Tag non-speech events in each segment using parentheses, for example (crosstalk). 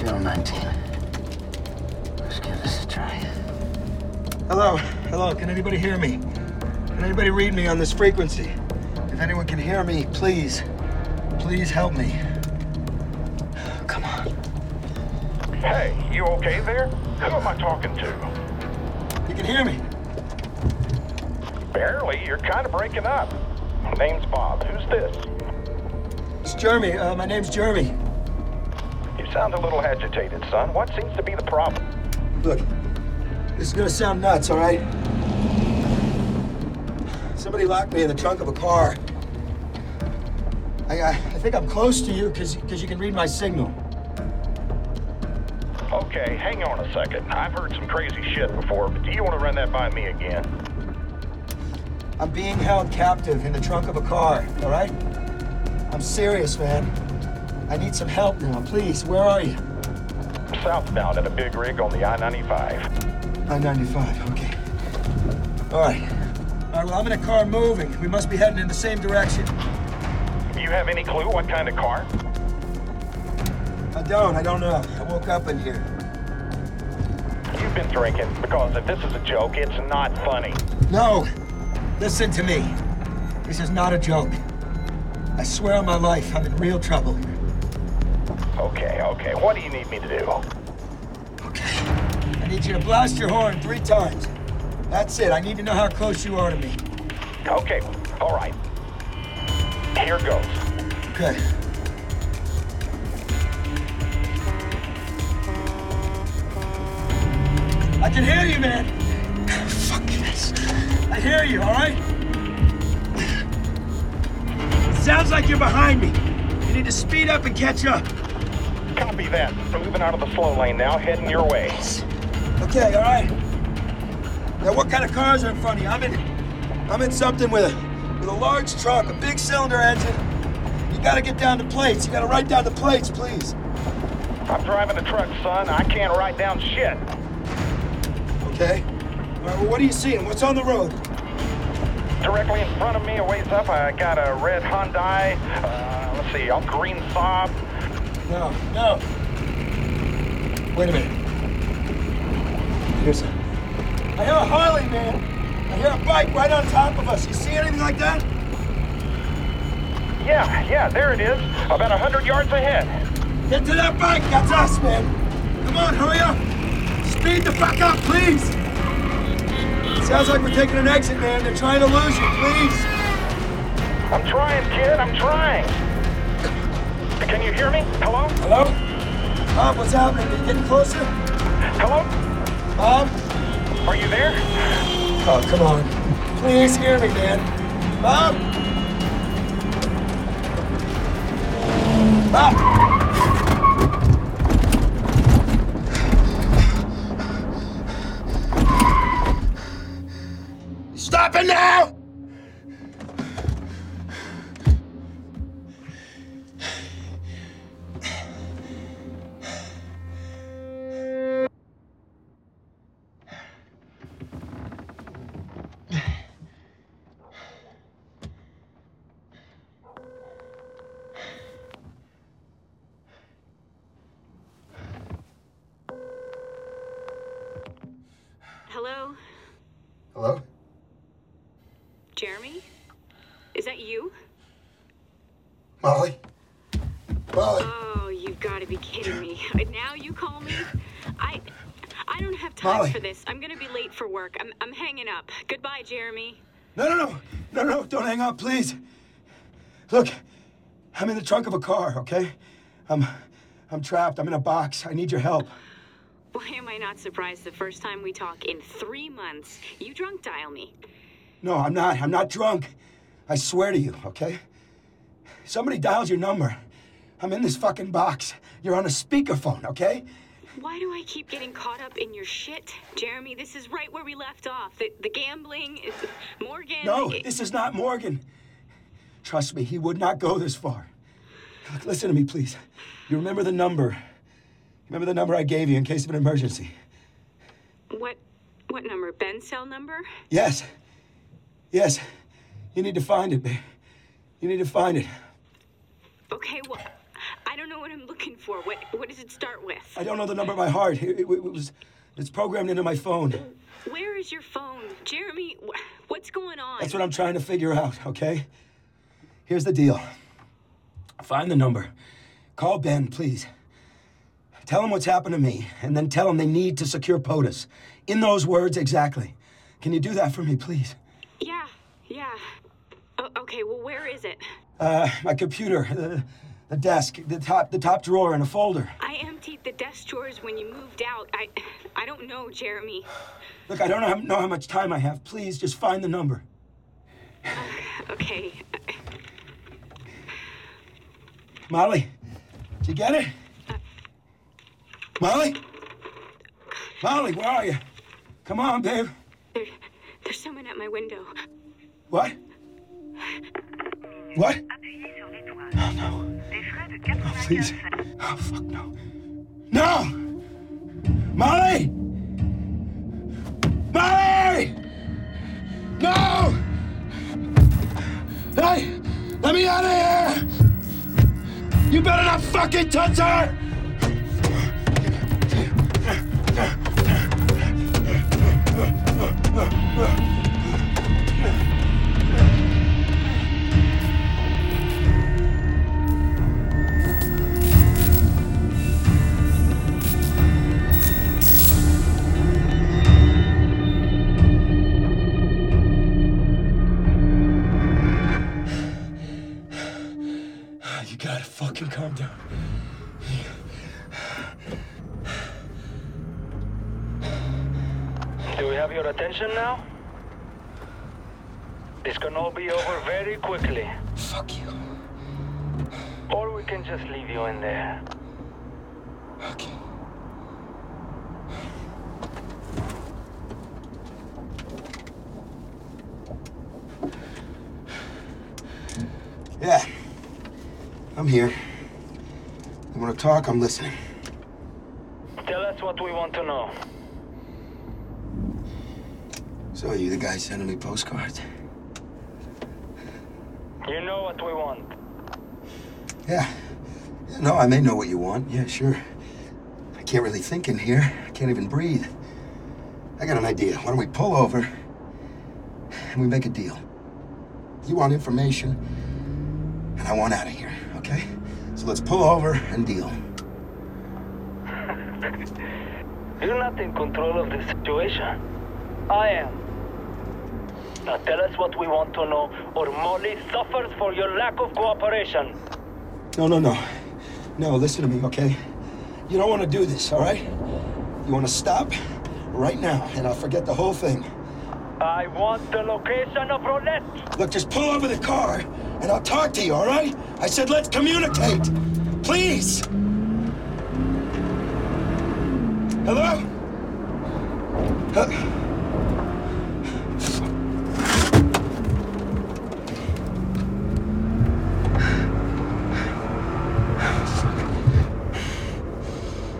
Channel 19. Let's give this a try. Hello, hello, can anybody hear me? Can anybody read me on this frequency? If anyone can hear me, please, please help me. Come on. Hey, you okay there? Who am I talking to? You can hear me? Barely. You're kind of breaking up. My Name's Bob. Who's this? It's Jeremy. Uh, my name's Jeremy. You sound a little agitated, son. What seems to be the problem? Look, this is gonna sound nuts, all right? Somebody locked me in the trunk of a car. I, I, I think I'm close to you because you can read my signal. Okay, hang on a second. I've heard some crazy shit before, but do you want to run that by me again? I'm being held captive in the trunk of a car, all right? I'm serious, man. I need some help now, please. Where are you? Southbound at a big rig on the I-95. I-95, okay. All right. All right, well, I'm in a car moving. We must be heading in the same direction. You have any clue what kind of car? I don't, I don't know. I woke up in here. You've been drinking, because if this is a joke, it's not funny. No! Listen to me. This is not a joke. I swear on my life, I'm in real trouble. Okay, okay. What do you need me to do? Okay. I need you to blast your horn three times. That's it. I need to know how close you are to me. Okay, all right. Here goes. Okay. I can hear you, man. Fuck this. I hear you, all right? Sounds like you're behind me. You need to speed up and catch up. Copy that. We're moving out of the slow lane now, heading your way. Okay, all right. Now, what kind of cars are in front of you? I'm in, I'm in something with a, with a large truck, a big cylinder engine. You gotta get down the plates. You gotta write down the plates, please. I'm driving the truck, son. I can't write down shit. Okay. All right, well, what are you seeing? What's on the road? Directly in front of me, a ways up, I got a red Hyundai. Uh, see, a green Saab. No, no. Wait a minute. Here's a... I hear a Harley, man. I hear a bike right on top of us. You see anything like that? Yeah, yeah, there it is. About a hundred yards ahead. Get to that bike. That's us, man. Come on, hurry up. Speed the fuck up, please. Sounds like we're taking an exit, man. They're trying to lose you, please. I'm trying, kid. I'm trying. Can you hear me? Hello? Hello? Bob, what's happening? Are you getting closer? Hello? Bob? Are you there? Oh, come on. Please hear me, man. Bob? Bob! Jeremy? Is that you? Molly? Molly? Oh, you've got to be kidding me. (laughs) Now you call me? I I don't have time Molly. for this. I'm going to be late for work. I'm I'm hanging up. Goodbye, Jeremy. No, no, no. No, no, don't hang up, please. Look, I'm in the trunk of a car, okay? I'm I'm trapped. I'm in a box. I need your help. Why am I not surprised the first time we talk in 3 months? You drunk dial me. No, I'm not. I'm not drunk. I swear to you, okay? Somebody dials your number. I'm in this fucking box. You're on a speakerphone, okay? Why do I keep getting caught up in your shit? Jeremy, this is right where we left off. The, the gambling, is Morgan. No, it- this is not Morgan. Trust me, he would not go this far. Look, listen to me, please. You remember the number. Remember the number I gave you in case of an emergency? What what number? Ben's cell number? Yes. Yes. You need to find it, babe. You need to find it. Okay, well, I don't know what I'm looking for? What what does it start with? I don't know the number by heart. It, it- it was, it's programmed into my phone. Where is your phone? Jeremy, wh- what's going on? That's what I'm trying to figure out, okay? Here's the deal. Find the number. Call Ben, please. Tell him what's happened to me, and then tell him they need to secure POTUS. In those words, exactly. Can you do that for me, please? Yeah. O- okay, well, where is it? Uh, my computer, the, the desk, the top, the top drawer in a folder. I emptied the desk drawers when you moved out. I I don't know, Jeremy. Look, I don't know how, much time I have. Please, just find the number. Okay. Molly, did you get it? Molly? Molly, where are you? Come on, babe. There, there's someone at my window. What? What? No. Oh, 95 please. Oh, fuck, no. No! Molly! Molly! No! Hey! Let me out of here! You better not fucking touch her! You Do we have your attention now? This can all be over very quickly. Fuck you. Or we can just leave you in there. Okay. Yeah. I'm here. You want to talk? I'm listening. Tell us what we want to know. So, you the guy sending me postcards? You know what we want. Yeah. Yeah, No, I may know what you want. Yeah, sure. I can't really think in here. I can't even breathe. I got an idea. Why don't we pull over and we make a deal? You want information, and I want out of here, okay? So let's pull over and deal. (laughs) You're not in control of the situation. I am. Now tell us what we want to know, or Molly suffers for your lack of cooperation. No, no, no. No, listen to me, okay? You don't want to do this, all right? You want to stop right now, and I'll forget the whole thing. I want the location of Rolette. Look, just pull over the car and I'll talk to you, all right? I said let's communicate. Please. Hello? Uh,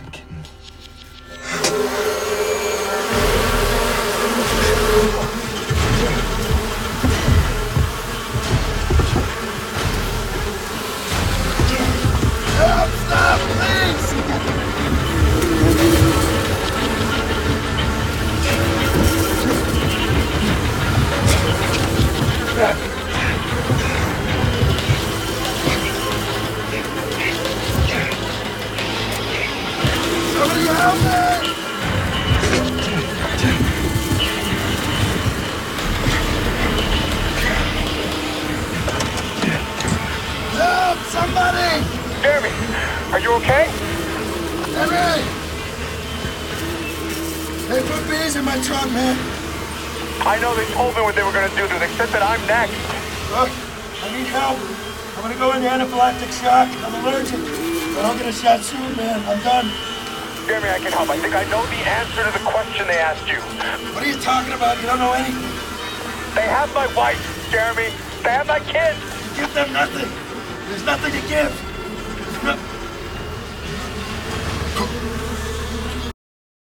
Gotta be somebody! Jeremy, are you okay? Henry! Hey, put bees in my trunk, man. I know they told me what they were gonna do. to They said that I'm next. Look, I need help. I'm gonna go into anaphylactic shock. I'm allergic. But I'll get a shot soon, man. I'm done. Jeremy, I can help. I think I know the answer to the question they asked you. What are you talking about? You don't know anything. They have my wife, Jeremy. They have my kids. You give them nothing. There's nothing to give.